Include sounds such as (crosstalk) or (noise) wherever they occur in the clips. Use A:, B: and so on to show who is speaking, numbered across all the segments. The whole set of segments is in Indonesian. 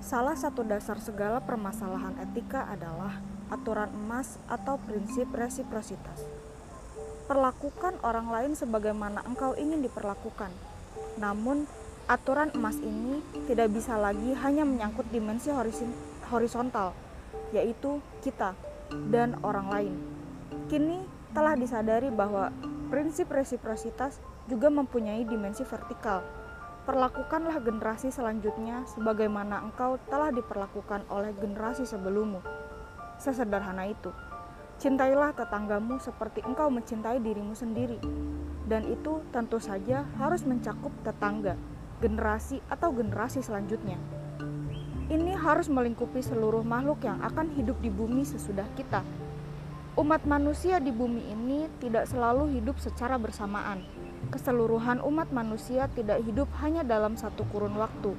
A: Salah satu dasar segala permasalahan etika adalah aturan emas atau prinsip resiprositas. Perlakukan orang lain sebagaimana engkau ingin diperlakukan. Namun, aturan emas ini tidak bisa lagi hanya menyangkut dimensi horizontal, yaitu kita dan orang lain. Kini telah disadari bahwa prinsip resiprositas juga mempunyai dimensi vertikal. Perlakukanlah generasi selanjutnya sebagaimana engkau telah diperlakukan oleh generasi sebelummu. Sesederhana itu. Cintailah tetanggamu seperti engkau mencintai dirimu sendiri. Dan itu tentu saja harus mencakup tetangga, generasi atau generasi selanjutnya. Ini harus melingkupi seluruh makhluk yang akan hidup di bumi sesudah kita. Umat manusia di bumi ini tidak selalu hidup secara bersamaan keseluruhan umat manusia tidak hidup hanya dalam satu kurun waktu.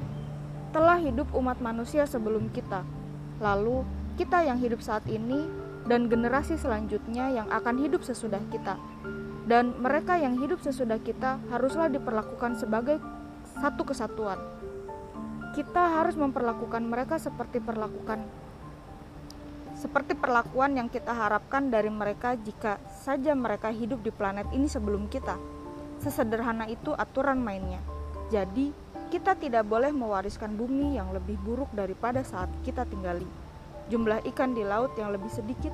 A: Telah hidup umat manusia sebelum kita, lalu kita yang hidup saat ini, dan generasi selanjutnya yang akan hidup sesudah kita. Dan mereka yang hidup sesudah kita haruslah diperlakukan sebagai satu kesatuan. Kita harus memperlakukan mereka seperti perlakukan seperti perlakuan yang kita harapkan dari mereka jika saja mereka hidup di planet ini sebelum kita. Sesederhana itu aturan mainnya. Jadi, kita tidak boleh mewariskan bumi yang lebih buruk daripada saat kita tinggali. Jumlah ikan di laut yang lebih sedikit,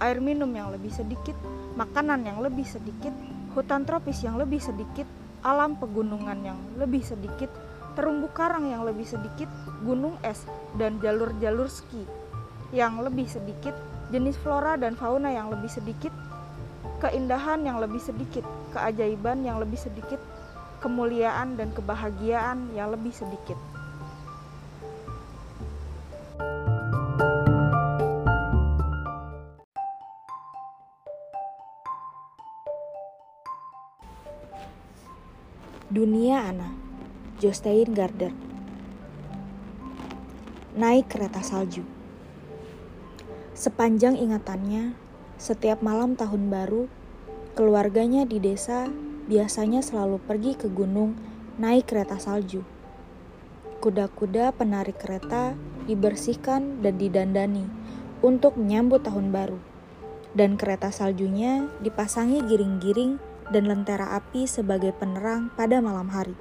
A: air minum yang lebih sedikit, makanan yang lebih sedikit, hutan tropis yang lebih sedikit, alam pegunungan yang lebih sedikit, terumbu karang yang lebih sedikit, gunung es, dan jalur-jalur ski yang lebih sedikit, jenis flora dan fauna yang lebih sedikit, keindahan yang lebih sedikit, keajaiban yang lebih sedikit, kemuliaan dan kebahagiaan yang lebih sedikit.
B: Dunia Ana. Jostein Gardner. Naik kereta salju. Sepanjang ingatannya, setiap malam tahun baru, keluarganya di desa biasanya selalu pergi ke gunung naik kereta salju. Kuda-kuda penarik kereta dibersihkan dan didandani untuk menyambut tahun baru. Dan kereta saljunya dipasangi giring-giring dan lentera api sebagai penerang pada malam hari.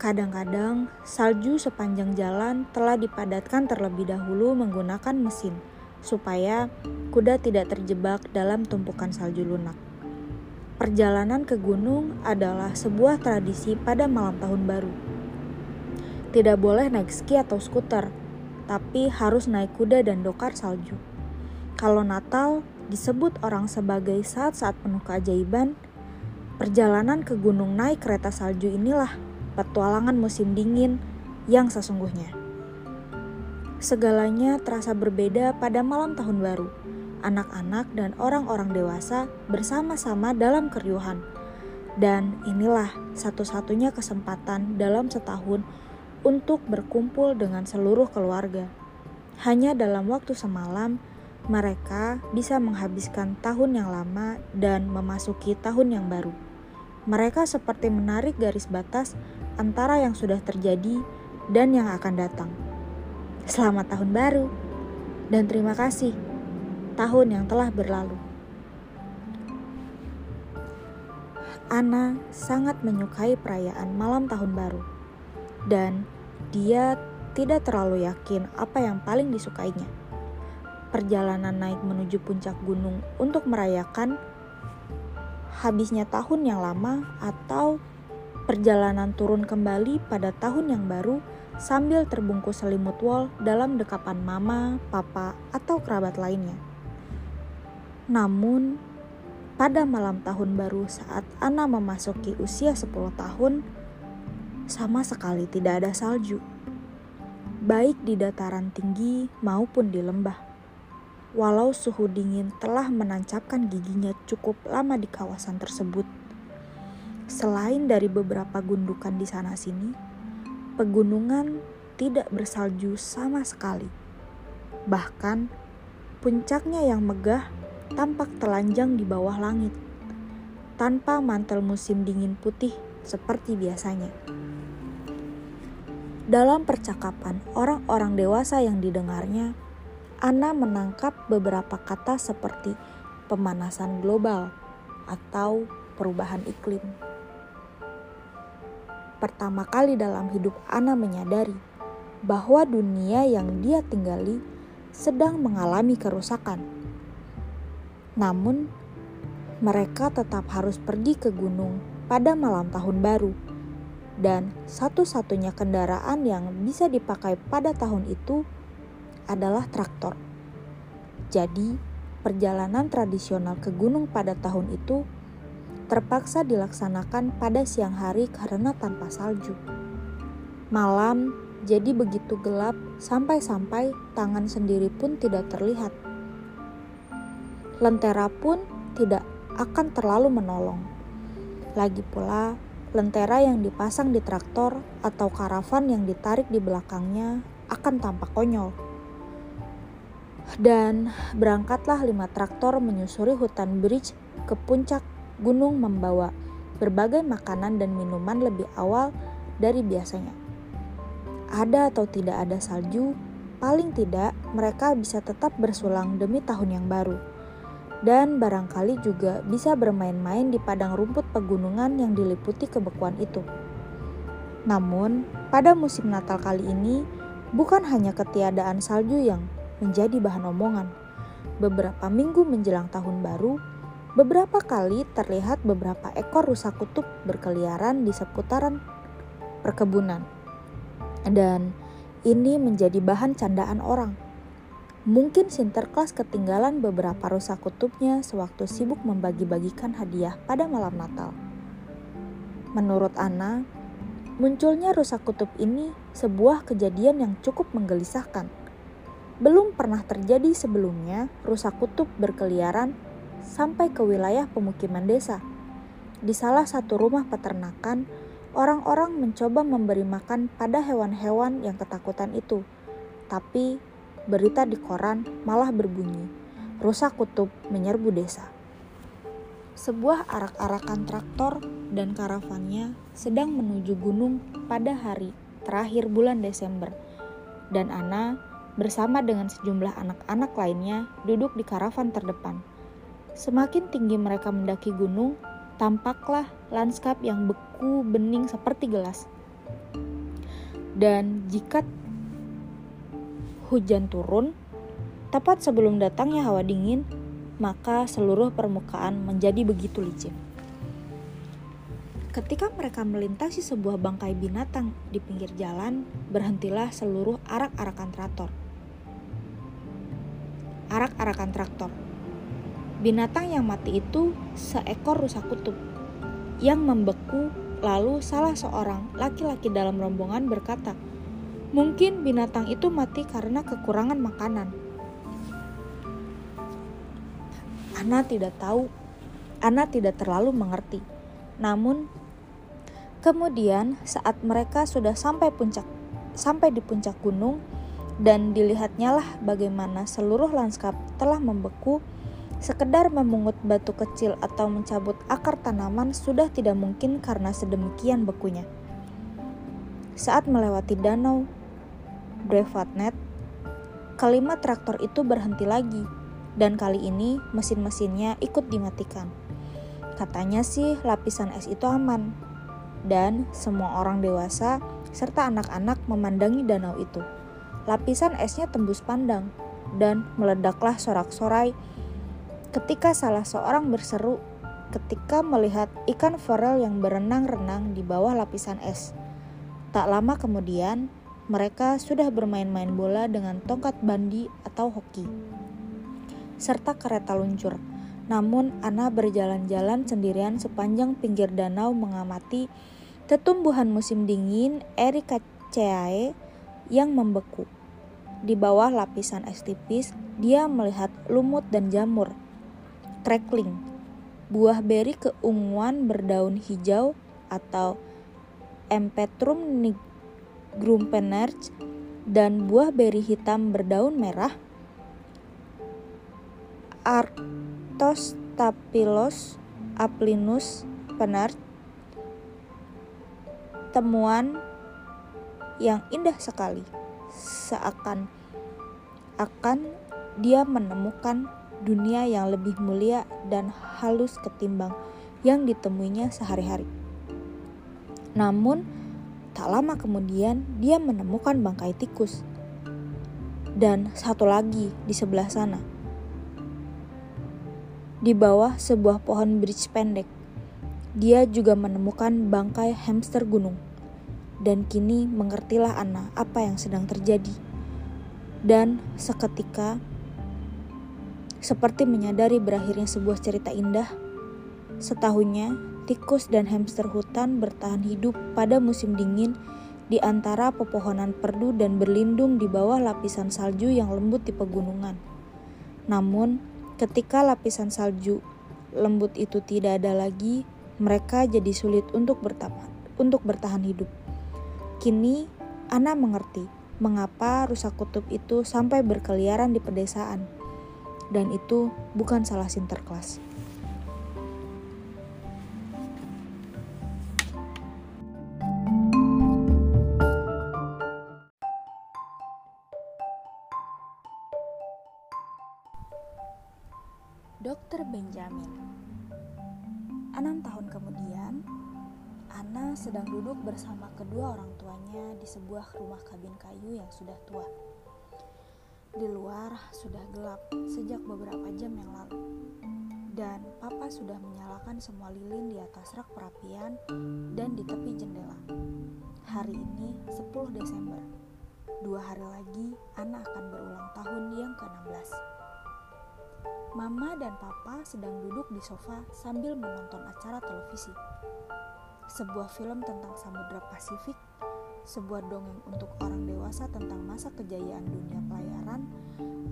B: Kadang-kadang, salju sepanjang jalan telah dipadatkan terlebih dahulu menggunakan mesin supaya kuda tidak terjebak dalam tumpukan salju lunak. Perjalanan ke gunung adalah sebuah tradisi pada malam tahun baru. Tidak boleh naik ski atau skuter, tapi harus naik kuda dan dokar salju. Kalau Natal disebut orang sebagai saat-saat penuh keajaiban, perjalanan ke gunung naik kereta salju inilah petualangan musim dingin yang sesungguhnya. Segalanya terasa berbeda pada malam tahun baru. Anak-anak dan orang-orang dewasa bersama-sama dalam keriuhan. Dan inilah satu-satunya kesempatan dalam setahun untuk berkumpul dengan seluruh keluarga. Hanya dalam waktu semalam, mereka bisa menghabiskan tahun yang lama dan memasuki tahun yang baru. Mereka seperti menarik garis batas antara yang sudah terjadi dan yang akan datang. Selamat tahun baru dan terima kasih tahun yang telah berlalu. Ana sangat menyukai perayaan malam tahun baru dan dia tidak terlalu yakin apa yang paling disukainya. Perjalanan naik menuju puncak gunung untuk merayakan habisnya tahun yang lama atau perjalanan turun kembali pada tahun yang baru sambil terbungkus selimut wol dalam dekapan mama, papa, atau kerabat lainnya. Namun, pada malam tahun baru saat Ana memasuki usia 10 tahun, sama sekali tidak ada salju. Baik di dataran tinggi maupun di lembah. Walau suhu dingin telah menancapkan giginya cukup lama di kawasan tersebut. Selain dari beberapa gundukan di sana-sini, pegunungan tidak bersalju sama sekali. Bahkan, puncaknya yang megah tampak telanjang di bawah langit, tanpa mantel musim dingin putih seperti biasanya. dalam percakapan orang-orang dewasa yang didengarnya, Ana menangkap beberapa kata seperti pemanasan global atau perubahan iklim. Pertama kali dalam hidup Ana menyadari bahwa dunia yang dia tinggali sedang mengalami kerusakan. Namun, mereka tetap harus pergi ke gunung pada malam tahun baru, dan satu-satunya kendaraan yang bisa dipakai pada tahun itu adalah traktor. Jadi, perjalanan tradisional ke gunung pada tahun itu terpaksa dilaksanakan pada siang hari karena tanpa salju. Malam jadi begitu gelap sampai-sampai tangan sendiri pun tidak terlihat. Lentera pun tidak akan terlalu menolong. Lagi pula, lentera yang dipasang di traktor atau karavan yang ditarik di belakangnya akan tampak konyol. Dan berangkatlah lima traktor menyusuri hutan bridge ke puncak gunung membawa berbagai makanan dan minuman lebih awal dari biasanya. Ada atau tidak ada salju, paling tidak mereka bisa tetap bersulang demi tahun yang baru. Dan barangkali juga bisa bermain-main di padang rumput pegunungan yang diliputi kebekuan itu. Namun, pada musim Natal kali ini, bukan hanya ketiadaan salju yang menjadi bahan omongan. Beberapa minggu menjelang tahun baru, Beberapa kali terlihat beberapa ekor rusa kutub berkeliaran di seputaran perkebunan. Dan ini menjadi bahan candaan orang. Mungkin Sinterklas ketinggalan beberapa rusa kutubnya sewaktu sibuk membagi-bagikan hadiah pada malam Natal. Menurut Ana, munculnya rusa kutub ini sebuah kejadian yang cukup menggelisahkan. Belum pernah terjadi sebelumnya rusa kutub berkeliaran sampai ke wilayah pemukiman desa. Di salah satu rumah peternakan, orang-orang mencoba memberi makan pada hewan-hewan yang ketakutan itu. Tapi berita di koran malah berbunyi, rusa kutub menyerbu desa. Sebuah arak-arakan traktor dan karavannya sedang menuju gunung pada hari terakhir bulan Desember. Dan Ana bersama dengan sejumlah anak-anak lainnya duduk di karavan terdepan. Semakin tinggi mereka mendaki gunung, tampaklah lanskap yang beku bening seperti gelas. Dan jika hujan turun, tepat sebelum datangnya hawa dingin, maka seluruh permukaan menjadi begitu licin. Ketika mereka melintasi sebuah bangkai binatang di pinggir jalan, berhentilah seluruh arak-arakan traktor. Arak-arakan traktor Binatang yang mati itu seekor rusa kutub yang membeku lalu salah seorang laki-laki dalam rombongan berkata, Mungkin binatang itu mati karena kekurangan makanan. Ana tidak tahu, Ana tidak terlalu mengerti. Namun, kemudian saat mereka sudah sampai puncak sampai di puncak gunung dan dilihatnya lah bagaimana seluruh lanskap telah membeku, Sekedar memungut batu kecil atau mencabut akar tanaman sudah tidak mungkin karena sedemikian bekunya. Saat melewati danau Brevatnet, kelima traktor itu berhenti lagi dan kali ini mesin-mesinnya ikut dimatikan. Katanya sih lapisan es itu aman dan semua orang dewasa serta anak-anak memandangi danau itu. Lapisan esnya tembus pandang dan meledaklah sorak-sorai ketika salah seorang berseru ketika melihat ikan forel yang berenang-renang di bawah lapisan es. Tak lama kemudian, mereka sudah bermain-main bola dengan tongkat bandi atau hoki, serta kereta luncur. Namun, Ana berjalan-jalan sendirian sepanjang pinggir danau mengamati tetumbuhan musim dingin Ericaceae yang membeku. Di bawah lapisan es tipis, dia melihat lumut dan jamur crackling, buah beri keunguan berdaun hijau atau Empetrum nigrumpenerch dan buah beri hitam berdaun merah Arctostaphylos aplinus penerch temuan yang indah sekali. Seakan akan dia menemukan dunia yang lebih mulia dan halus ketimbang yang ditemuinya sehari-hari. Namun, tak lama kemudian dia menemukan bangkai tikus. Dan satu lagi di sebelah sana. Di bawah sebuah pohon bridge pendek, dia juga menemukan bangkai hamster gunung. Dan kini mengertilah Anna apa yang sedang terjadi. Dan seketika seperti menyadari berakhirnya sebuah cerita indah, setahunnya tikus dan hamster hutan bertahan hidup pada musim dingin di antara pepohonan perdu dan berlindung di bawah lapisan salju yang lembut di pegunungan. Namun, ketika lapisan salju lembut itu tidak ada lagi, mereka jadi sulit untuk bertahan, untuk bertahan hidup. Kini, Ana mengerti mengapa rusa kutub itu sampai berkeliaran di pedesaan dan itu bukan salah Sinterklas. Sedang duduk bersama kedua orang tuanya di sebuah rumah kabin kayu yang sudah tua. Di luar sudah gelap sejak beberapa jam yang lalu. Dan papa sudah menyalakan semua lilin di atas rak perapian dan di tepi jendela. Hari ini 10 Desember. Dua hari lagi Ana akan berulang tahun yang ke-16. Mama dan papa sedang duduk di sofa sambil menonton acara televisi. Sebuah film tentang Samudra Pasifik sebuah dongeng untuk orang dewasa tentang masa kejayaan dunia pelayaran,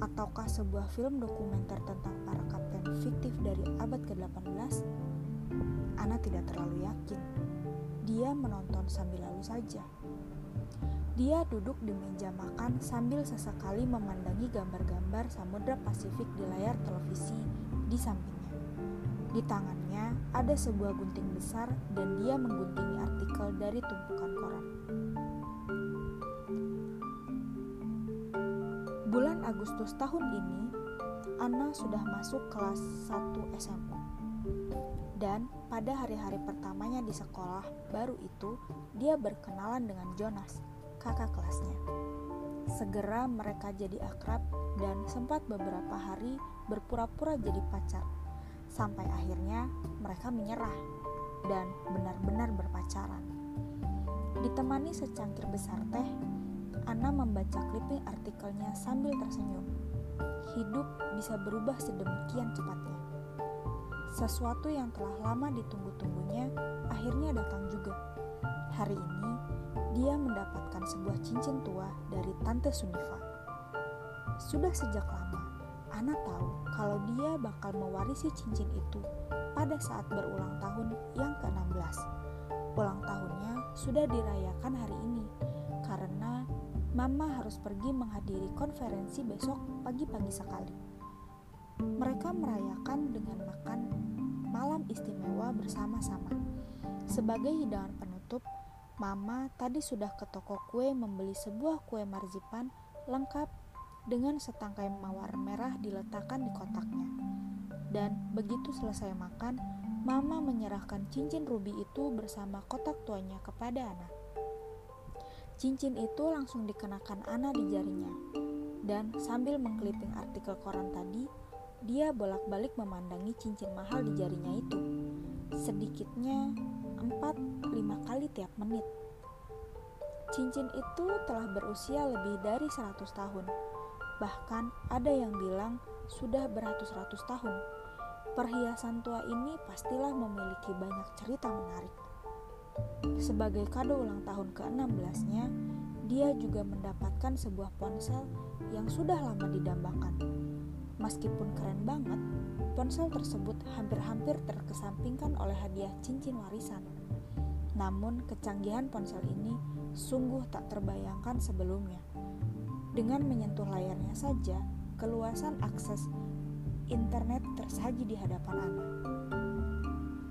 B: ataukah sebuah film dokumenter tentang para kapten fiktif dari abad ke-18? Ana tidak terlalu yakin. Dia menonton sambil lalu saja. Dia duduk di meja makan sambil sesekali memandangi gambar-gambar Samudra Pasifik di layar televisi di sampingnya. Di tangannya ada sebuah gunting besar dan dia mengguntingi artikel dari tumpukan koran. Bulan Agustus tahun ini, Anna sudah masuk kelas 1 SMA. Dan pada hari-hari pertamanya di sekolah baru itu, dia berkenalan dengan Jonas, kakak kelasnya. Segera mereka jadi akrab dan sempat beberapa hari berpura-pura jadi pacar. Sampai akhirnya mereka menyerah dan benar-benar berpacaran. Ditemani secangkir besar teh, Ana membaca clipping artikelnya sambil tersenyum. Hidup bisa berubah sedemikian cepatnya. Sesuatu yang telah lama ditunggu-tunggunya akhirnya datang juga. Hari ini, dia mendapatkan sebuah cincin tua dari Tante Sunifa. Sudah sejak lama, Ana tahu kalau dia bakal mewarisi cincin itu pada saat berulang tahun yang ke-16. Ulang tahunnya sudah dirayakan hari ini karena Mama harus pergi menghadiri konferensi besok pagi-pagi sekali. Mereka merayakan dengan makan malam istimewa bersama-sama. Sebagai hidangan penutup, Mama tadi sudah ke toko kue membeli sebuah kue marzipan lengkap dengan setangkai mawar merah diletakkan di kotaknya. Dan begitu selesai makan, Mama menyerahkan cincin ruby itu bersama kotak tuanya kepada anak. Cincin itu langsung dikenakan Ana di jarinya. Dan sambil mengkliping artikel koran tadi, dia bolak-balik memandangi cincin mahal di jarinya itu. Sedikitnya 4-5 kali tiap menit. Cincin itu telah berusia lebih dari 100 tahun. Bahkan ada yang bilang sudah beratus-ratus tahun. Perhiasan tua ini pastilah memiliki banyak cerita menarik. Sebagai kado ulang tahun ke-16-nya, dia juga mendapatkan sebuah ponsel yang sudah lama didambakan. Meskipun keren banget, ponsel tersebut hampir-hampir terkesampingkan oleh hadiah cincin warisan. Namun, kecanggihan ponsel ini sungguh tak terbayangkan sebelumnya. Dengan menyentuh layarnya saja, keluasan akses internet tersaji di hadapan anak.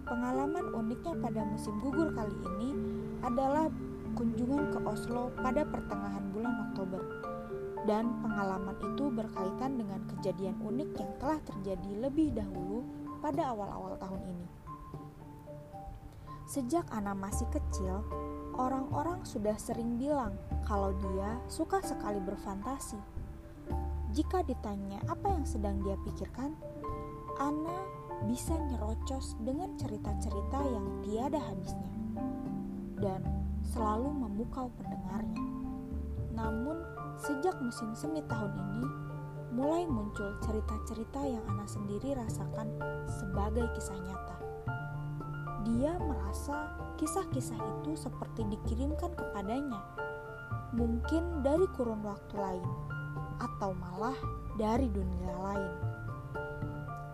B: Pengalaman uniknya pada musim gugur kali ini adalah kunjungan ke Oslo pada pertengahan bulan Oktober. Dan pengalaman itu berkaitan dengan kejadian unik yang telah terjadi lebih dahulu pada awal-awal tahun ini. Sejak Ana masih kecil, orang-orang sudah sering bilang kalau dia suka sekali berfantasi. Jika ditanya apa yang sedang dia pikirkan, Ana bisa nyerocos dengan cerita-cerita yang tiada habisnya dan selalu memukau pendengarnya. Namun, sejak musim semi tahun ini, mulai muncul cerita-cerita yang Ana sendiri rasakan sebagai kisah nyata. Dia merasa kisah-kisah itu seperti dikirimkan kepadanya, mungkin dari kurun waktu lain, atau malah dari dunia lain.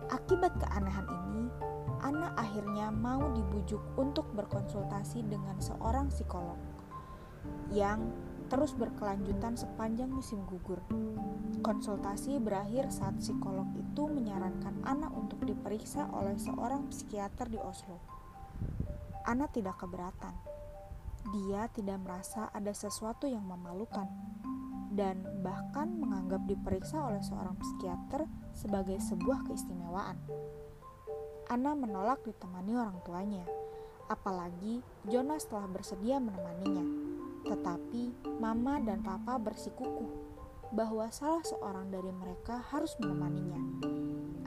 B: Akibat keanehan ini, Ana akhirnya mau dibujuk untuk berkonsultasi dengan seorang psikolog yang terus berkelanjutan sepanjang musim gugur. Konsultasi berakhir saat psikolog itu menyarankan Ana untuk diperiksa oleh seorang psikiater di Oslo. Ana tidak keberatan. Dia tidak merasa ada sesuatu yang memalukan dan bahkan menganggap diperiksa oleh seorang psikiater sebagai sebuah keistimewaan. Ana menolak ditemani orang tuanya, apalagi Jonas telah bersedia menemaninya. Tetapi Mama dan Papa bersikukuh bahwa salah seorang dari mereka harus menemaninya.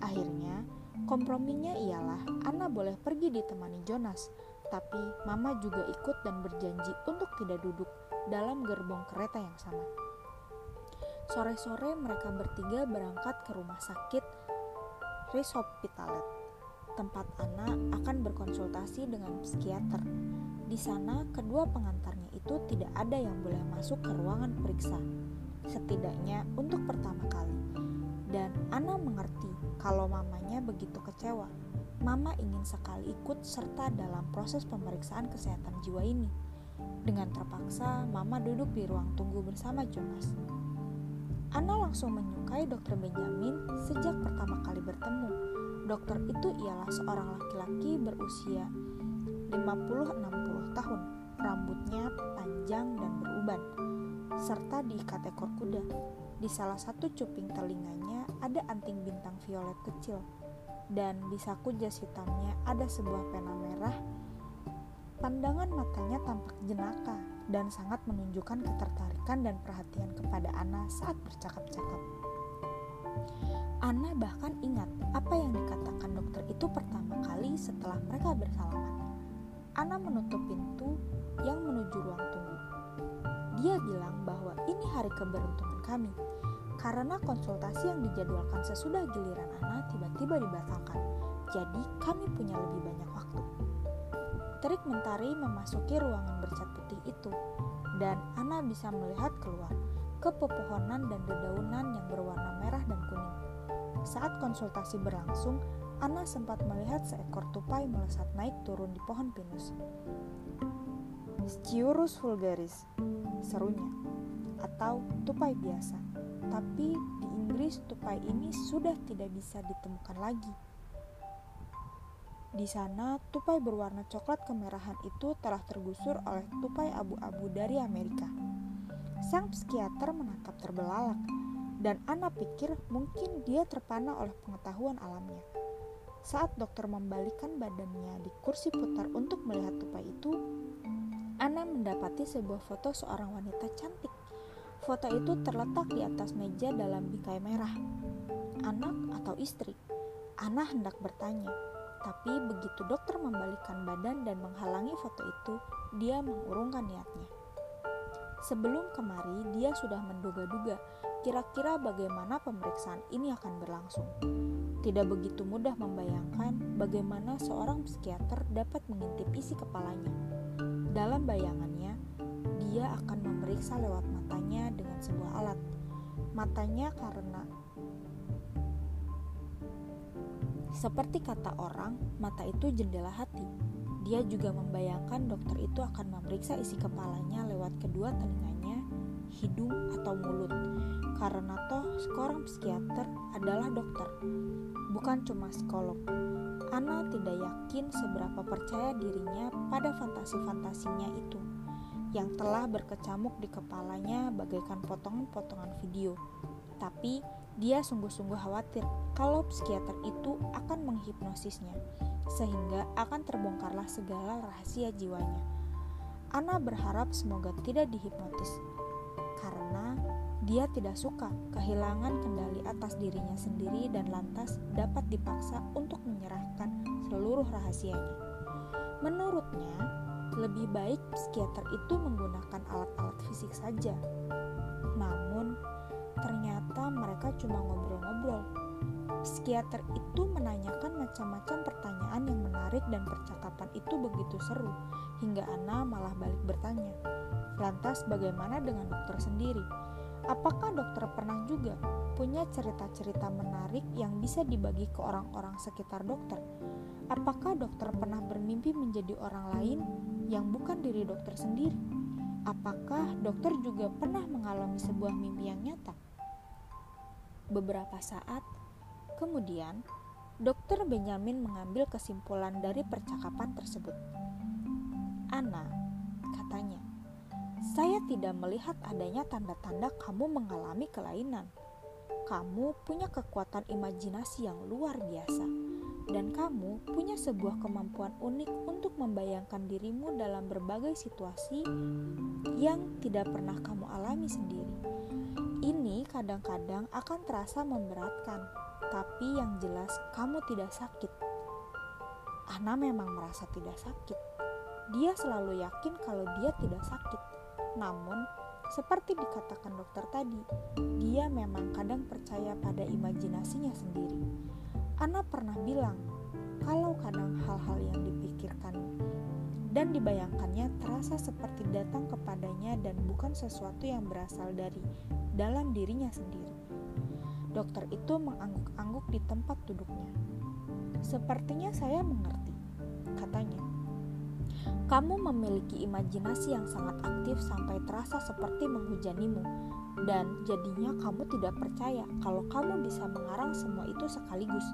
B: Akhirnya, komprominya ialah Ana boleh pergi ditemani Jonas, tapi Mama juga ikut dan berjanji untuk tidak duduk dalam gerbong kereta yang sama. Sore-sore mereka bertiga berangkat ke rumah sakit Risopitalet tempat Ana akan berkonsultasi dengan psikiater. Di sana, kedua pengantarnya itu tidak ada yang boleh masuk ke ruangan periksa, setidaknya untuk pertama kali. Dan Ana mengerti kalau mamanya begitu kecewa. Mama ingin sekali ikut serta dalam proses pemeriksaan kesehatan jiwa ini. Dengan terpaksa, Mama duduk di ruang tunggu bersama Jonas. Ana langsung menyukai Dr. Benjamin sejak pertama kali bertemu Dokter itu ialah seorang laki-laki berusia 50-60 tahun, rambutnya panjang dan beruban, serta diikat ekor kuda. Di salah satu cuping telinganya ada anting bintang violet kecil, dan di saku jas hitamnya ada sebuah pena merah. Pandangan matanya tampak jenaka dan sangat menunjukkan ketertarikan dan perhatian kepada Ana saat bercakap-cakap. Ana bahkan ingat apa yang dikatakan dokter itu pertama kali setelah mereka bersalaman. Ana menutup pintu yang menuju ruang tunggu. Dia bilang bahwa ini hari keberuntungan kami karena konsultasi yang dijadwalkan sesudah giliran Ana tiba-tiba dibatalkan. Jadi kami punya lebih banyak waktu. Terik mentari memasuki ruangan bercat putih itu dan Ana bisa melihat keluar ke pepohonan dan dedaunan yang berwarna merah dan kuning. Saat konsultasi berlangsung, Ana sempat melihat seekor tupai melesat naik turun di pohon pinus. Sciurus vulgaris, serunya, atau tupai biasa. Tapi di Inggris tupai ini sudah tidak bisa ditemukan lagi. Di sana, tupai berwarna coklat kemerahan itu telah tergusur oleh tupai abu-abu dari Amerika. Sang psikiater menatap terbelalak dan Ana pikir mungkin dia terpana oleh pengetahuan alamnya. Saat dokter membalikkan badannya di kursi putar untuk melihat tupai itu, Ana mendapati sebuah foto seorang wanita cantik. Foto itu terletak di atas meja dalam bingkai merah. Anak atau istri? Ana hendak bertanya, tapi begitu dokter membalikkan badan dan menghalangi foto itu, dia mengurungkan niatnya. Sebelum kemari, dia sudah menduga-duga kira-kira bagaimana pemeriksaan ini akan berlangsung. Tidak begitu mudah membayangkan bagaimana seorang psikiater dapat mengintip isi kepalanya. Dalam bayangannya, dia akan memeriksa lewat matanya dengan sebuah alat. Matanya karena seperti kata orang, mata itu jendela hati. Dia juga membayangkan dokter itu akan memeriksa isi kepalanya lewat kedua telinganya, hidung, atau mulut karena toh seorang psikiater adalah dokter, bukan cuma psikolog. Ana tidak yakin seberapa percaya dirinya pada fantasi-fantasinya itu. Yang telah berkecamuk di kepalanya bagaikan potongan-potongan video. Tapi dia sungguh-sungguh khawatir kalau psikiater itu akan menghipnosisnya, sehingga akan terbongkarlah segala rahasia jiwanya. Ana berharap semoga tidak dihipnotis, karena dia tidak suka kehilangan kendali atas dirinya sendiri dan lantas dapat dipaksa untuk menyerahkan seluruh rahasianya. Menurutnya, lebih baik psikiater itu menggunakan alat-alat fisik saja. Namun, ternyata mereka cuma ngobrol-ngobrol. Psikiater itu menanyakan macam-macam pertanyaan yang menarik dan percakapan itu begitu seru, hingga Ana malah balik bertanya. Lantas bagaimana dengan dokter sendiri? Apakah dokter pernah juga punya cerita-cerita menarik yang bisa dibagi ke orang-orang sekitar dokter? Apakah dokter pernah bermimpi menjadi orang lain yang bukan diri dokter sendiri? Apakah dokter juga pernah mengalami sebuah mimpi yang nyata? Beberapa saat kemudian, dokter Benjamin mengambil kesimpulan dari percakapan tersebut. Ana, katanya, saya tidak melihat adanya tanda-tanda kamu mengalami kelainan. Kamu punya kekuatan imajinasi yang luar biasa dan kamu punya sebuah kemampuan unik untuk membayangkan dirimu dalam berbagai situasi yang tidak pernah kamu alami sendiri. Ini kadang-kadang akan terasa memberatkan, tapi yang jelas kamu tidak sakit. Ana memang merasa tidak sakit. Dia selalu yakin kalau dia tidak sakit. Namun, seperti dikatakan dokter tadi, dia memang kadang percaya pada imajinasinya sendiri Ana pernah bilang kalau kadang hal-hal yang dipikirkan dan dibayangkannya terasa seperti datang kepadanya dan bukan sesuatu yang berasal dari dalam dirinya sendiri. Dokter itu mengangguk-angguk di tempat duduknya. Sepertinya saya mengerti, katanya. Kamu memiliki imajinasi yang sangat aktif sampai terasa seperti menghujanimu, dan jadinya kamu tidak percaya kalau kamu bisa mengarang semua itu sekaligus.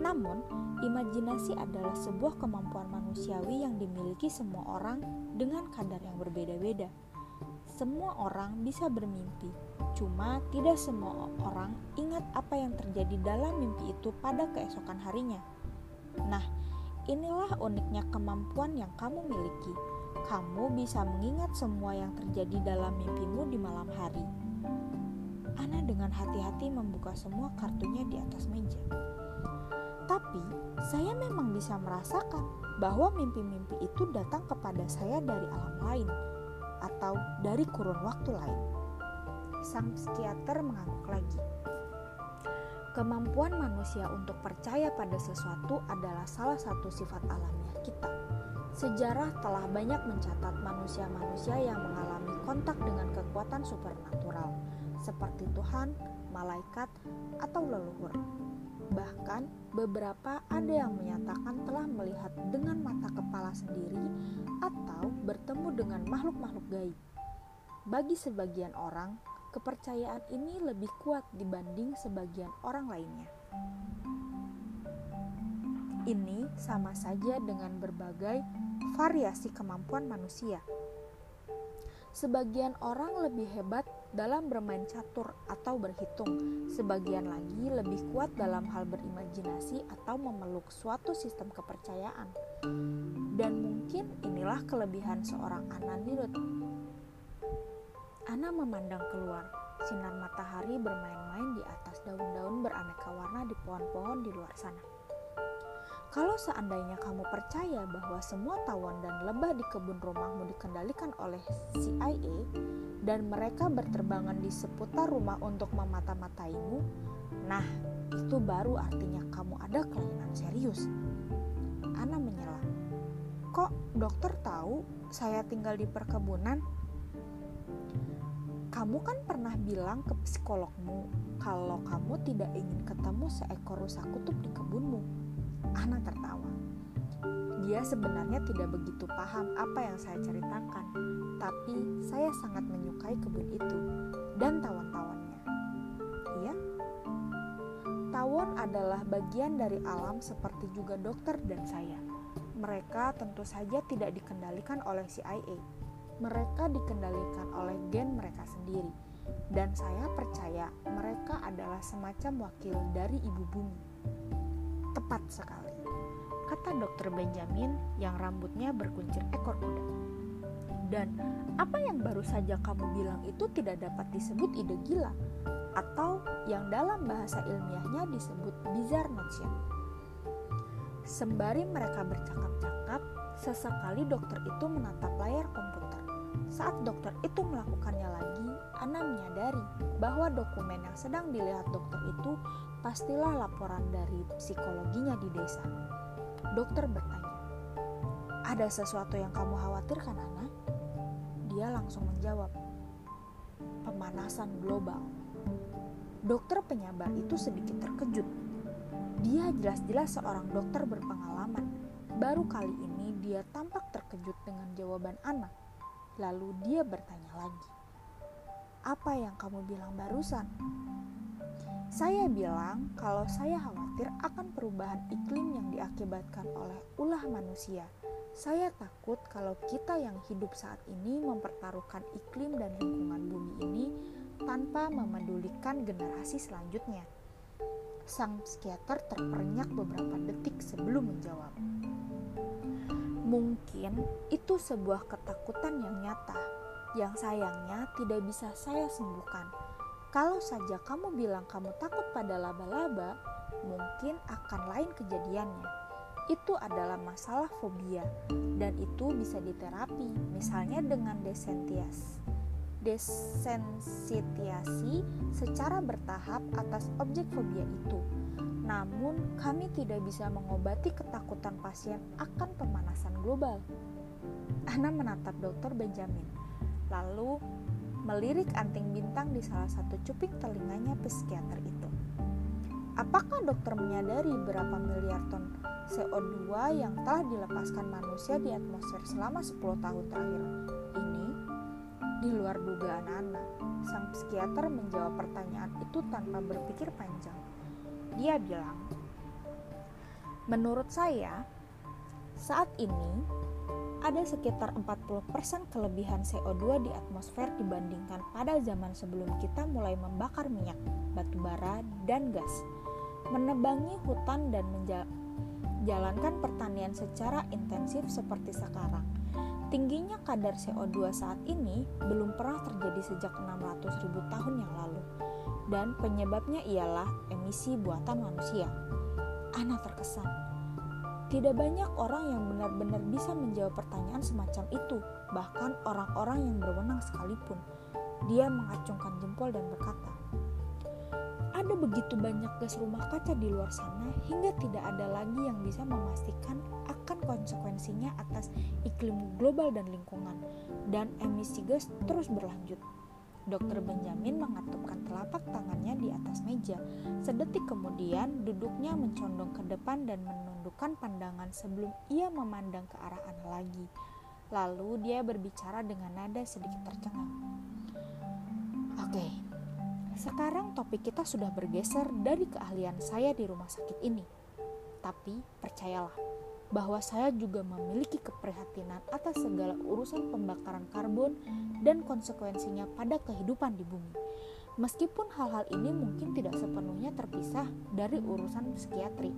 B: Namun, imajinasi adalah sebuah kemampuan manusiawi yang dimiliki semua orang dengan kadar yang berbeda-beda. Semua orang bisa bermimpi, cuma tidak semua orang ingat apa yang terjadi dalam mimpi itu pada keesokan harinya. Nah, inilah uniknya kemampuan yang kamu miliki. Kamu bisa mengingat semua yang terjadi dalam mimpimu di malam hari. Ana dengan hati-hati membuka semua kartunya di atas meja. Tapi saya memang bisa merasakan bahwa mimpi-mimpi itu datang kepada saya dari alam lain atau dari kurun waktu lain. Sang psikiater mengangguk lagi. Kemampuan manusia untuk percaya pada sesuatu adalah salah satu sifat alamiah kita. Sejarah telah banyak mencatat manusia-manusia yang mengalami kontak dengan kekuatan supernatural, seperti Tuhan, malaikat, atau leluhur. Bahkan, beberapa ada yang menyatakan telah melihat dengan mata kepala sendiri atau bertemu dengan makhluk-makhluk gaib. Bagi sebagian orang, kepercayaan ini lebih kuat dibanding sebagian orang lainnya. Ini sama saja dengan berbagai variasi kemampuan manusia. Sebagian orang lebih hebat dalam bermain catur atau berhitung, sebagian lagi lebih kuat dalam hal berimajinasi atau memeluk suatu sistem kepercayaan. Dan mungkin inilah kelebihan seorang Anandirut. Ana memandang keluar, sinar matahari bermain-main di atas daun-daun beraneka warna di pohon-pohon di luar sana. Kalau seandainya kamu percaya bahwa semua tawon dan lebah di kebun rumahmu dikendalikan oleh CIA dan mereka berterbangan di seputar rumah untuk memata-mataimu, nah itu baru artinya kamu ada kelainan serius. Ana menyela. Kok dokter tahu saya tinggal di perkebunan? Kamu kan pernah bilang ke psikologmu kalau kamu tidak ingin ketemu seekor rusa kutub di kebunmu Ana tertawa. Dia sebenarnya tidak begitu paham apa yang saya ceritakan, tapi saya sangat menyukai kebun itu dan tawon-tawonnya. Iya, tawon adalah bagian dari alam seperti juga dokter dan saya. Mereka tentu saja tidak dikendalikan oleh CIA.
A: mereka dikendalikan oleh gen mereka sendiri, dan saya percaya mereka adalah semacam wakil dari ibu bumi. Tepat sekali, kata dokter Benjamin yang rambutnya berkuncir ekor kuda. Dan apa yang baru saja kamu bilang itu tidak dapat disebut ide gila, atau yang dalam bahasa ilmiahnya disebut bizarre notion. Sembari mereka bercakap-cakap, sesekali dokter itu menatap layar komputer. Saat dokter itu melakukannya lagi, Ana menyadari bahwa dokumen yang sedang dilihat dokter itu pastilah laporan dari psikologinya di desa. Dokter bertanya, "Ada sesuatu yang kamu khawatirkan, Ana?" Dia langsung menjawab, "Pemanasan global." Dokter penyabar itu sedikit terkejut dia jelas-jelas seorang dokter berpengalaman. Baru kali ini dia tampak terkejut dengan jawaban anak. Lalu dia bertanya lagi, "Apa yang kamu bilang barusan?" Saya bilang kalau saya khawatir akan perubahan iklim yang diakibatkan oleh ulah manusia. Saya takut kalau kita yang hidup saat ini mempertaruhkan iklim dan lingkungan bumi ini tanpa memedulikan generasi selanjutnya. Sang psikiater terperenyak beberapa detik sebelum menjawab. Mungkin itu sebuah ketakutan yang nyata, yang sayangnya tidak bisa saya sembuhkan. Kalau saja kamu bilang kamu takut pada laba-laba, mungkin akan lain kejadiannya. Itu adalah masalah fobia, dan itu bisa diterapi, misalnya dengan desentias desensitiasi secara bertahap atas objek fobia itu. Namun, kami tidak bisa mengobati ketakutan pasien akan pemanasan global. Ana menatap dokter Benjamin, lalu melirik anting bintang di salah satu cuping telinganya psikiater itu. Apakah dokter menyadari berapa miliar ton CO2 yang telah dilepaskan manusia di atmosfer selama 10 tahun terakhir ini? Di luar dugaan Ana, sang psikiater menjawab pertanyaan itu tanpa berpikir panjang. Dia bilang, Menurut saya, saat ini ada sekitar 40% kelebihan CO2 di atmosfer dibandingkan pada zaman sebelum kita mulai membakar minyak, batu bara, dan gas, menebangi hutan dan menjalankan pertanian secara intensif seperti sekarang Tingginya kadar CO2 saat ini belum pernah terjadi sejak 600 ribu tahun yang lalu dan penyebabnya ialah emisi buatan manusia. Ana terkesan. Tidak banyak orang yang benar-benar bisa menjawab pertanyaan semacam itu, bahkan orang-orang yang berwenang sekalipun. Dia mengacungkan jempol dan berkata, ada begitu banyak gas rumah kaca di luar sana hingga tidak ada lagi yang bisa memastikan akan konsekuensinya atas iklim global dan lingkungan dan emisi gas terus berlanjut. Dokter Benjamin mengatupkan telapak tangannya di atas meja. Sedetik kemudian, duduknya mencondong ke depan dan menundukkan pandangan sebelum ia memandang ke arah Ana lagi. Lalu dia berbicara dengan nada sedikit tercengang. Oke, sekarang topik kita sudah bergeser dari keahlian saya di rumah sakit ini. Tapi percayalah bahwa saya juga memiliki keprihatinan atas segala urusan pembakaran karbon dan konsekuensinya pada kehidupan di bumi. Meskipun hal-hal ini mungkin tidak sepenuhnya terpisah dari urusan psikiatri.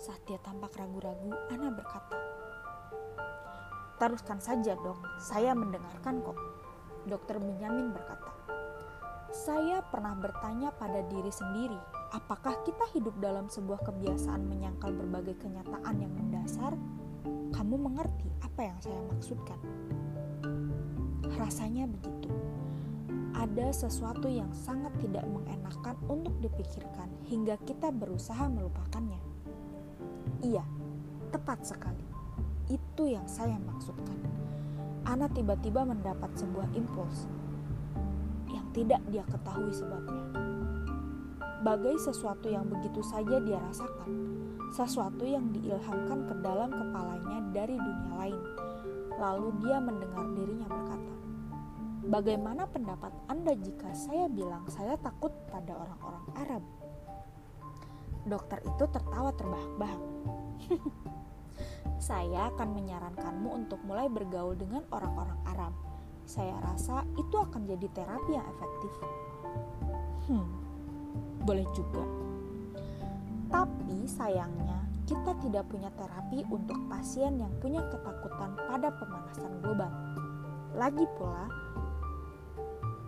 A: Saat dia tampak ragu-ragu, Ana berkata, Teruskan saja dong, saya mendengarkan kok. Dokter Benyamin berkata, saya pernah bertanya pada diri sendiri, apakah kita hidup dalam sebuah kebiasaan menyangkal berbagai kenyataan yang mendasar? Kamu mengerti apa yang saya maksudkan? Rasanya begitu. Ada sesuatu yang sangat tidak mengenakan untuk dipikirkan hingga kita berusaha melupakannya. Iya, tepat sekali. Itu yang saya maksudkan. Ana tiba-tiba mendapat sebuah impuls tidak dia ketahui sebabnya. Bagai sesuatu yang begitu saja dia rasakan, sesuatu yang diilhamkan ke dalam kepalanya dari dunia lain. Lalu dia mendengar dirinya berkata, Bagaimana pendapat Anda jika saya bilang saya takut pada orang-orang Arab? Dokter itu tertawa terbahak-bahak. (laughs) saya akan menyarankanmu
B: untuk mulai bergaul dengan orang-orang Arab. Saya rasa itu akan jadi terapi yang efektif. Hmm, boleh juga. Tapi sayangnya, kita tidak punya terapi untuk pasien yang punya ketakutan pada pemanasan global. Lagi pula,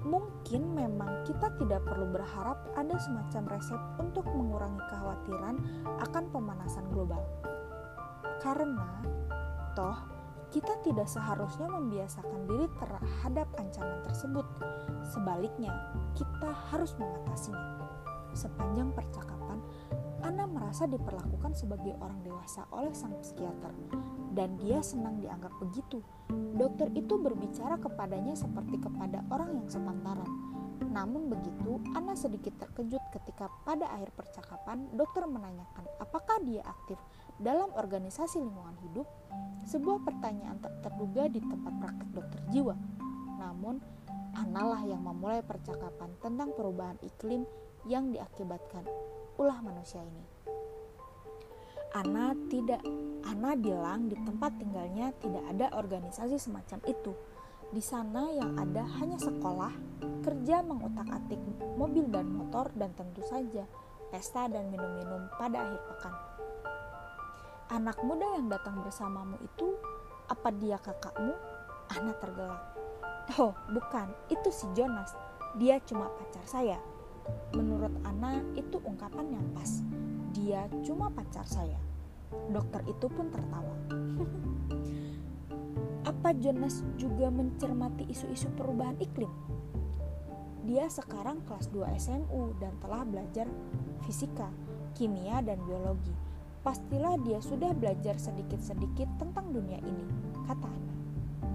B: mungkin memang kita tidak perlu berharap ada semacam resep untuk mengurangi kekhawatiran akan pemanasan global. Karena, toh, kita tidak seharusnya membiasakan diri terhadap ancaman tersebut. Sebaliknya, kita harus mengatasinya. Sepanjang percakapan, Ana merasa diperlakukan sebagai orang dewasa oleh sang psikiater, dan dia senang dianggap begitu. Dokter itu berbicara kepadanya seperti kepada orang yang sepantaran. Namun begitu, Ana sedikit terkejut ketika pada akhir percakapan dokter menanyakan apakah dia aktif dalam organisasi lingkungan hidup, sebuah pertanyaan tak terduga di tempat praktek dokter jiwa. Namun, Ana lah yang memulai percakapan tentang perubahan iklim yang diakibatkan ulah manusia ini. Ana tidak Ana bilang di tempat tinggalnya tidak ada organisasi semacam itu. Di sana yang ada hanya sekolah, kerja mengutak-atik mobil dan motor dan tentu saja pesta dan minum-minum pada akhir pekan. Anak muda yang datang bersamamu itu apa dia kakakmu? Ana tergelak. Oh, bukan, itu si Jonas. Dia cuma pacar saya. Menurut Ana itu ungkapan yang pas. Dia cuma pacar saya. Dokter itu pun tertawa. (laughs) Apa Jonas juga mencermati isu-isu perubahan iklim? Dia sekarang kelas 2 SMU dan telah belajar fisika, kimia, dan biologi. Pastilah dia sudah belajar sedikit-sedikit tentang dunia ini, kata Ana.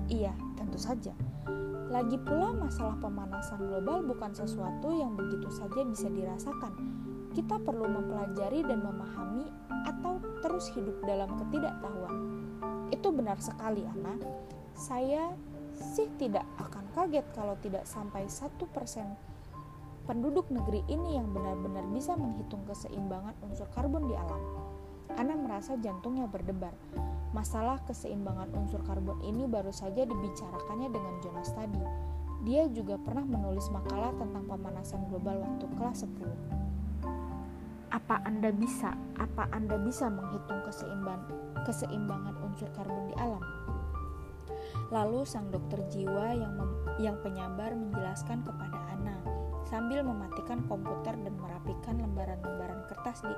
B: Iya, tentu saja lagi pula masalah pemanasan global bukan sesuatu yang begitu saja bisa dirasakan. Kita perlu mempelajari dan memahami atau terus hidup dalam ketidaktahuan. Itu benar sekali, Ana. Saya sih tidak akan kaget kalau tidak sampai satu persen penduduk negeri ini yang benar-benar bisa menghitung keseimbangan unsur karbon di alam. Ana merasa jantungnya berdebar. Masalah keseimbangan unsur karbon ini baru saja dibicarakannya dengan Jonas tadi. Dia juga pernah menulis makalah tentang pemanasan global waktu kelas 10. Apa Anda bisa? Apa Anda bisa menghitung keseimbangan keseimbangan unsur karbon di alam? Lalu sang dokter jiwa yang mem, yang penyabar menjelaskan kepada Ana sambil mematikan komputer dan merapikan lembaran-lembaran kertas di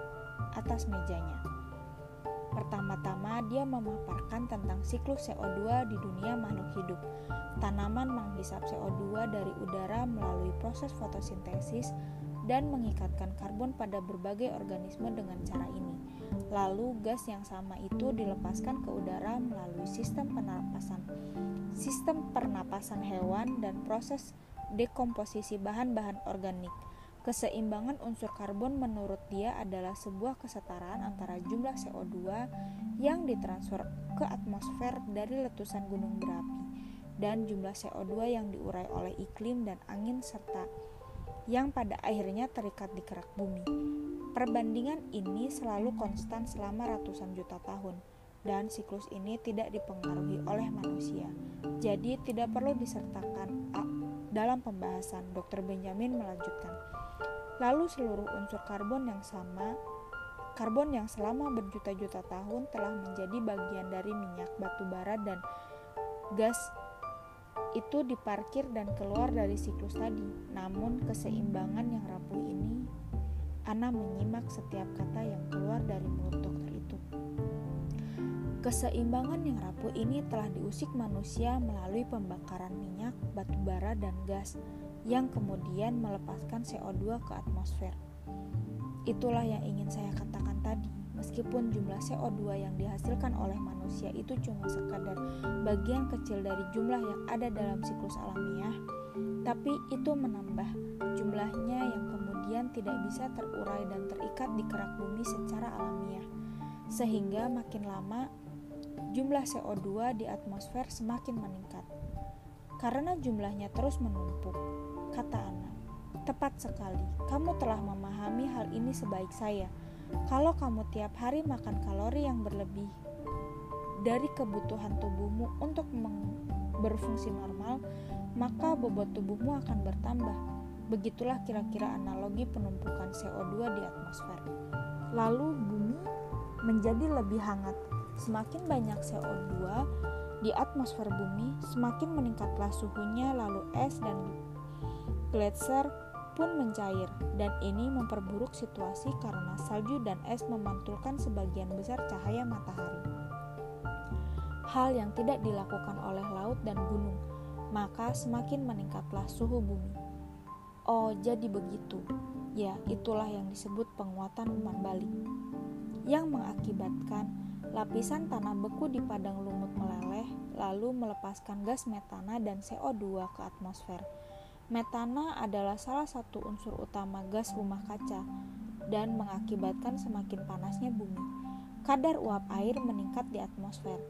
B: atas mejanya. Pertama-tama, dia memaparkan tentang siklus CO2 di dunia makhluk hidup. Tanaman menghisap CO2 dari udara melalui proses fotosintesis dan mengikatkan karbon pada berbagai organisme dengan cara ini. Lalu, gas yang sama itu dilepaskan ke udara melalui sistem pernapasan, sistem pernapasan hewan dan proses dekomposisi bahan-bahan organik. Keseimbangan unsur karbon menurut dia adalah sebuah kesetaraan antara jumlah CO2 yang ditransfer ke atmosfer dari letusan gunung berapi dan jumlah CO2 yang diurai oleh iklim dan angin serta yang pada akhirnya terikat di kerak bumi. Perbandingan ini selalu konstan selama ratusan juta tahun dan siklus ini tidak dipengaruhi oleh manusia. Jadi tidak perlu disertakan dalam pembahasan. Dr. Benjamin melanjutkan. Lalu seluruh unsur karbon yang sama, karbon yang selama berjuta-juta tahun telah menjadi bagian dari minyak, batu bara, dan gas itu diparkir dan keluar dari siklus tadi. Namun keseimbangan yang rapuh ini, Ana menyimak setiap kata yang keluar dari mulut dokter itu. Keseimbangan yang rapuh ini telah diusik manusia melalui pembakaran minyak, batu bara, dan gas yang kemudian melepaskan CO2 ke atmosfer. Itulah yang ingin saya katakan tadi. Meskipun jumlah CO2 yang dihasilkan oleh manusia itu cuma sekadar bagian kecil dari jumlah yang ada dalam siklus alamiah, tapi itu menambah jumlahnya yang kemudian tidak bisa terurai dan terikat di kerak bumi secara alamiah. Sehingga makin lama jumlah CO2 di atmosfer semakin meningkat. Karena jumlahnya terus menumpuk, kata Ana. Tepat sekali, kamu telah memahami hal ini sebaik saya. Kalau kamu tiap hari makan kalori yang berlebih dari kebutuhan tubuhmu untuk berfungsi normal, maka bobot tubuhmu akan bertambah. Begitulah kira-kira analogi penumpukan CO2 di atmosfer. Lalu bumi menjadi lebih hangat. Semakin banyak CO2 di atmosfer bumi, semakin meningkatlah suhunya lalu es dan gletser pun mencair dan ini memperburuk situasi karena salju dan es memantulkan sebagian besar cahaya matahari hal yang tidak dilakukan oleh laut dan gunung, maka semakin meningkatlah suhu bumi. Oh, jadi begitu. Ya, itulah yang disebut penguatan umpan balik. Yang mengakibatkan lapisan tanah beku di padang lumut meleleh, lalu melepaskan gas metana dan CO2 ke atmosfer. Metana adalah salah satu unsur utama gas rumah kaca dan mengakibatkan semakin panasnya bumi. Kadar uap air meningkat di atmosfer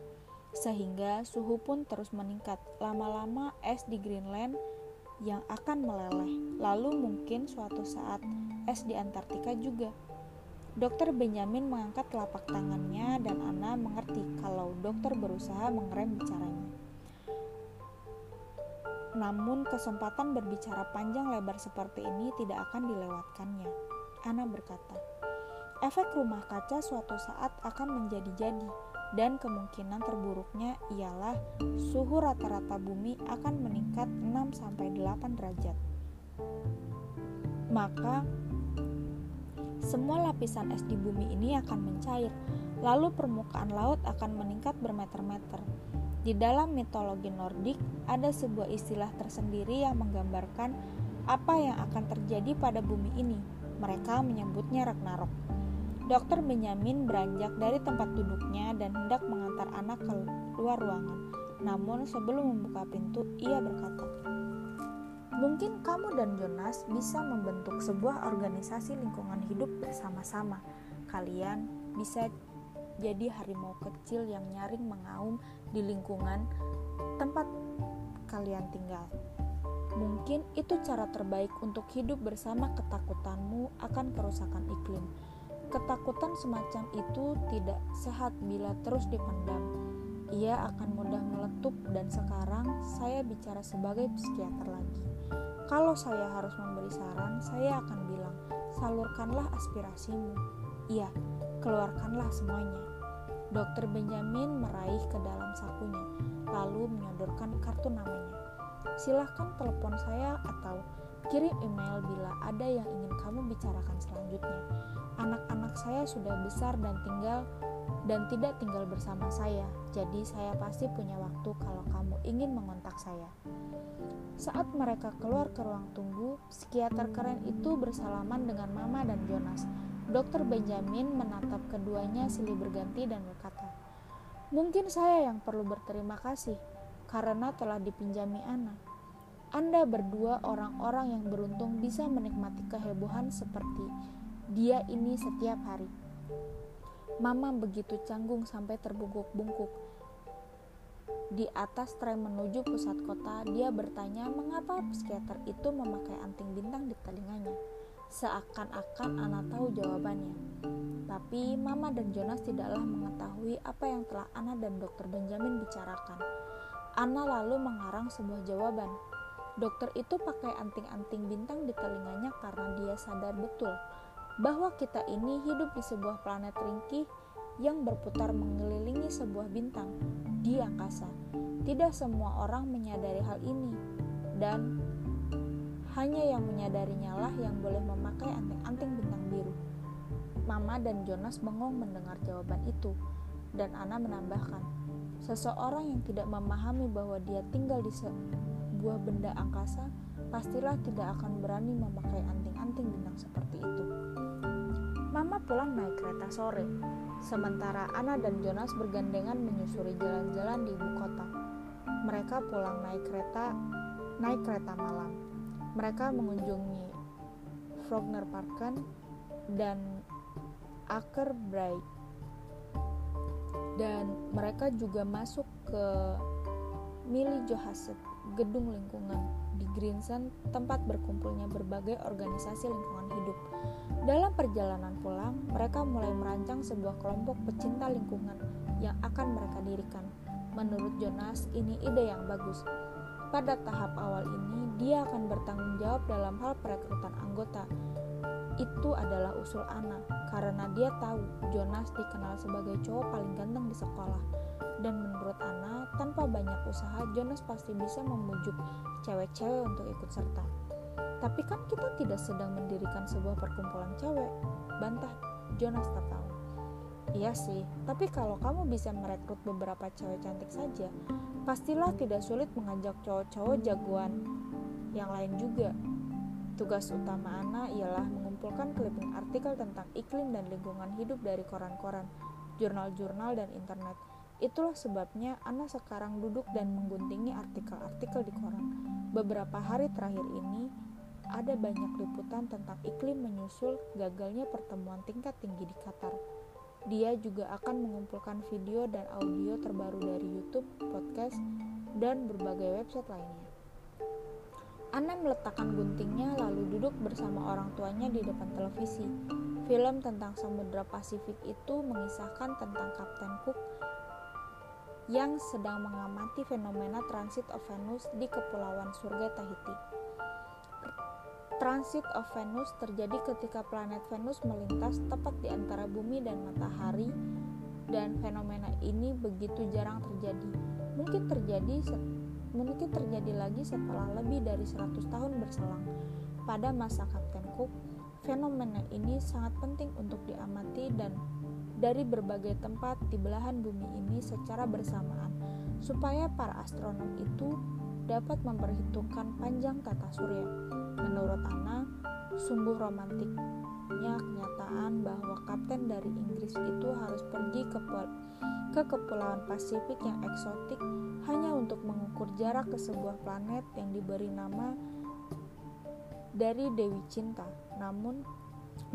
B: sehingga suhu pun terus meningkat. Lama-lama es di Greenland yang akan meleleh, lalu mungkin suatu saat es di Antartika juga. Dokter Benjamin mengangkat telapak tangannya dan Anna mengerti kalau dokter berusaha mengerem bicaranya. Namun kesempatan berbicara panjang lebar seperti ini tidak akan dilewatkannya. Anna berkata, efek rumah kaca suatu saat akan menjadi-jadi dan kemungkinan terburuknya ialah suhu rata-rata bumi akan meningkat 6-8 derajat. Maka, semua lapisan es di bumi ini akan mencair, lalu permukaan laut akan meningkat bermeter-meter. Di dalam mitologi Nordik, ada sebuah istilah tersendiri yang menggambarkan apa yang akan terjadi pada bumi ini. Mereka menyebutnya Ragnarok. Dokter Benyamin beranjak dari tempat duduknya dan hendak mengantar anak keluar ruangan. Namun sebelum membuka pintu, ia berkata, Mungkin kamu dan Jonas bisa membentuk sebuah organisasi lingkungan hidup bersama-sama. Kalian bisa jadi harimau kecil yang nyaring mengaum di lingkungan tempat kalian tinggal. Mungkin itu cara terbaik untuk hidup bersama ketakutanmu akan kerusakan iklim. Ketakutan semacam itu tidak sehat bila terus dipendam. Ia akan mudah meletup dan sekarang saya bicara sebagai psikiater lagi. Kalau saya harus memberi saran, saya akan bilang, salurkanlah aspirasimu. Iya, keluarkanlah semuanya. Dokter Benjamin meraih ke dalam sakunya, lalu menyodorkan kartu namanya. Silahkan telepon saya atau kirim email bila ada yang ingin kamu bicarakan selanjutnya anak-anak saya sudah besar dan tinggal dan tidak tinggal bersama saya. Jadi saya pasti punya waktu kalau kamu ingin mengontak saya. Saat mereka keluar ke ruang tunggu, psikiater keren itu bersalaman dengan Mama dan Jonas. Dokter Benjamin menatap keduanya silih berganti dan berkata, Mungkin saya yang perlu berterima kasih karena telah dipinjami anak. Anda berdua orang-orang yang beruntung bisa menikmati kehebohan seperti dia ini setiap hari. Mama begitu canggung sampai terbungkuk-bungkuk. Di atas tram menuju pusat kota, dia bertanya mengapa psikiater itu memakai anting bintang di telinganya. Seakan-akan Ana tahu jawabannya. Tapi Mama dan Jonas tidaklah mengetahui apa yang telah Ana dan Dokter Benjamin bicarakan. Ana lalu mengarang sebuah jawaban. Dokter itu pakai anting-anting bintang di telinganya karena dia sadar betul bahwa kita ini hidup di sebuah planet ringkih yang berputar mengelilingi sebuah bintang di angkasa. Tidak semua orang menyadari hal ini, dan hanya yang menyadarinya lah yang boleh memakai anting-anting bintang biru. Mama dan Jonas bengong mendengar jawaban itu, dan Ana menambahkan, seseorang yang tidak memahami bahwa dia tinggal di sebuah benda angkasa pastilah tidak akan berani memakai anting-anting bintang seperti itu. Mama pulang naik kereta sore, sementara Ana dan Jonas bergandengan menyusuri jalan-jalan di ibu kota. Mereka pulang naik kereta, naik kereta malam. Mereka mengunjungi Frogner Parken dan Aker Bright. Dan mereka juga masuk ke Mili Johaset, gedung lingkungan di Greensun, tempat berkumpulnya berbagai organisasi lingkungan hidup. Dalam perjalanan pulang, mereka mulai merancang sebuah kelompok pecinta lingkungan yang akan mereka dirikan. Menurut Jonas, ini ide yang bagus. Pada tahap awal ini, dia akan bertanggung jawab dalam hal perekrutan anggota. Itu adalah usul Anna, karena dia tahu Jonas dikenal sebagai cowok paling ganteng di sekolah. Dan menurut Anna, tanpa banyak usaha, Jonas pasti bisa membujuk cewek-cewek untuk ikut serta. Tapi kan kita tidak sedang mendirikan sebuah perkumpulan cewek, bantah Jonas tertawa. Iya sih, tapi kalau kamu bisa merekrut beberapa cewek cantik saja, pastilah tidak sulit mengajak cowok-cowok jagoan yang lain juga. Tugas utama Ana ialah mengumpulkan clipping artikel tentang iklim dan lingkungan hidup dari koran-koran, jurnal-jurnal, dan internet. Itulah sebabnya Ana sekarang duduk dan mengguntingi artikel-artikel di koran. Beberapa hari terakhir ini, ada banyak liputan tentang iklim menyusul gagalnya pertemuan tingkat tinggi di Qatar. Dia juga akan mengumpulkan video dan audio terbaru dari YouTube, podcast, dan berbagai website lainnya. Anna meletakkan guntingnya lalu duduk bersama orang tuanya di depan televisi. Film tentang Samudra Pasifik itu mengisahkan tentang Kapten Cook yang sedang mengamati fenomena transit of Venus di Kepulauan Surga Tahiti. Transit of Venus terjadi ketika planet Venus melintas tepat di antara bumi dan matahari dan fenomena ini begitu jarang terjadi. Mungkin terjadi mungkin terjadi lagi setelah lebih dari 100 tahun berselang. Pada masa Kapten Cook, fenomena ini sangat penting untuk diamati dan dari berbagai tempat di belahan bumi ini secara bersamaan supaya para astronom itu dapat memperhitungkan panjang tata surya. Menurut Anna, sungguh romantiknya kenyataan bahwa kapten dari Inggris itu harus pergi ke, ke kepulauan Pasifik yang eksotik hanya untuk mengukur jarak ke sebuah planet yang diberi nama dari Dewi Cinta. Namun,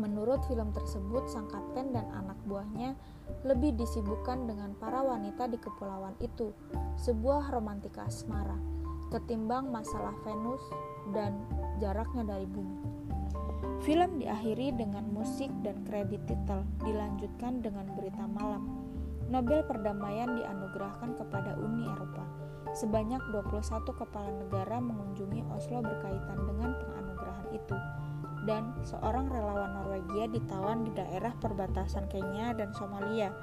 B: menurut film tersebut, sang kapten dan anak buahnya lebih disibukkan dengan para wanita di kepulauan itu, sebuah romantika asmara ketimbang masalah Venus dan jaraknya dari bumi. Film diakhiri dengan musik dan kredit titel, dilanjutkan dengan berita malam. Nobel Perdamaian dianugerahkan kepada Uni Eropa. Sebanyak 21 kepala negara mengunjungi Oslo berkaitan dengan penganugerahan itu. Dan seorang relawan Norwegia ditawan di daerah perbatasan Kenya dan Somalia.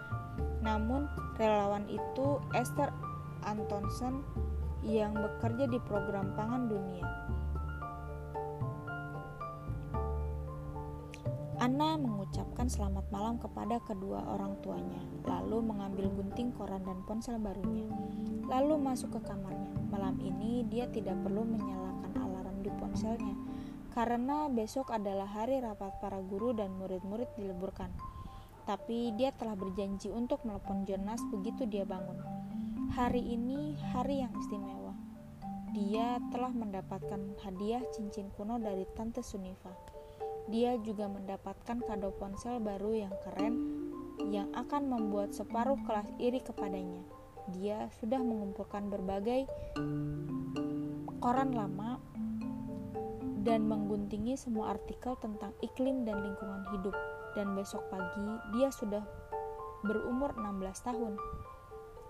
B: Namun, relawan itu Esther Antonsen yang bekerja di program pangan dunia. Anna mengucapkan selamat malam kepada kedua orang tuanya, lalu mengambil gunting koran dan ponsel barunya, lalu masuk ke kamarnya. Malam ini dia tidak perlu menyalakan alarm di ponselnya, karena besok adalah hari rapat para guru dan murid-murid diliburkan. Tapi dia telah berjanji untuk melepon Jonas begitu dia bangun. Hari ini hari yang istimewa. Dia telah mendapatkan hadiah cincin kuno dari Tante Sunifa. Dia juga mendapatkan kado ponsel baru yang keren yang akan membuat separuh kelas iri kepadanya. Dia sudah mengumpulkan berbagai koran lama dan mengguntingi semua artikel tentang iklim dan lingkungan hidup. Dan besok pagi dia sudah berumur 16 tahun.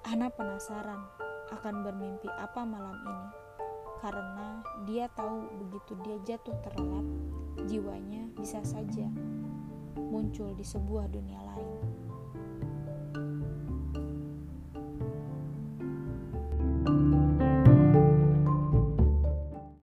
B: Ana penasaran akan bermimpi apa malam ini, karena dia tahu begitu dia jatuh terlelap, jiwanya bisa saja muncul di sebuah dunia lain.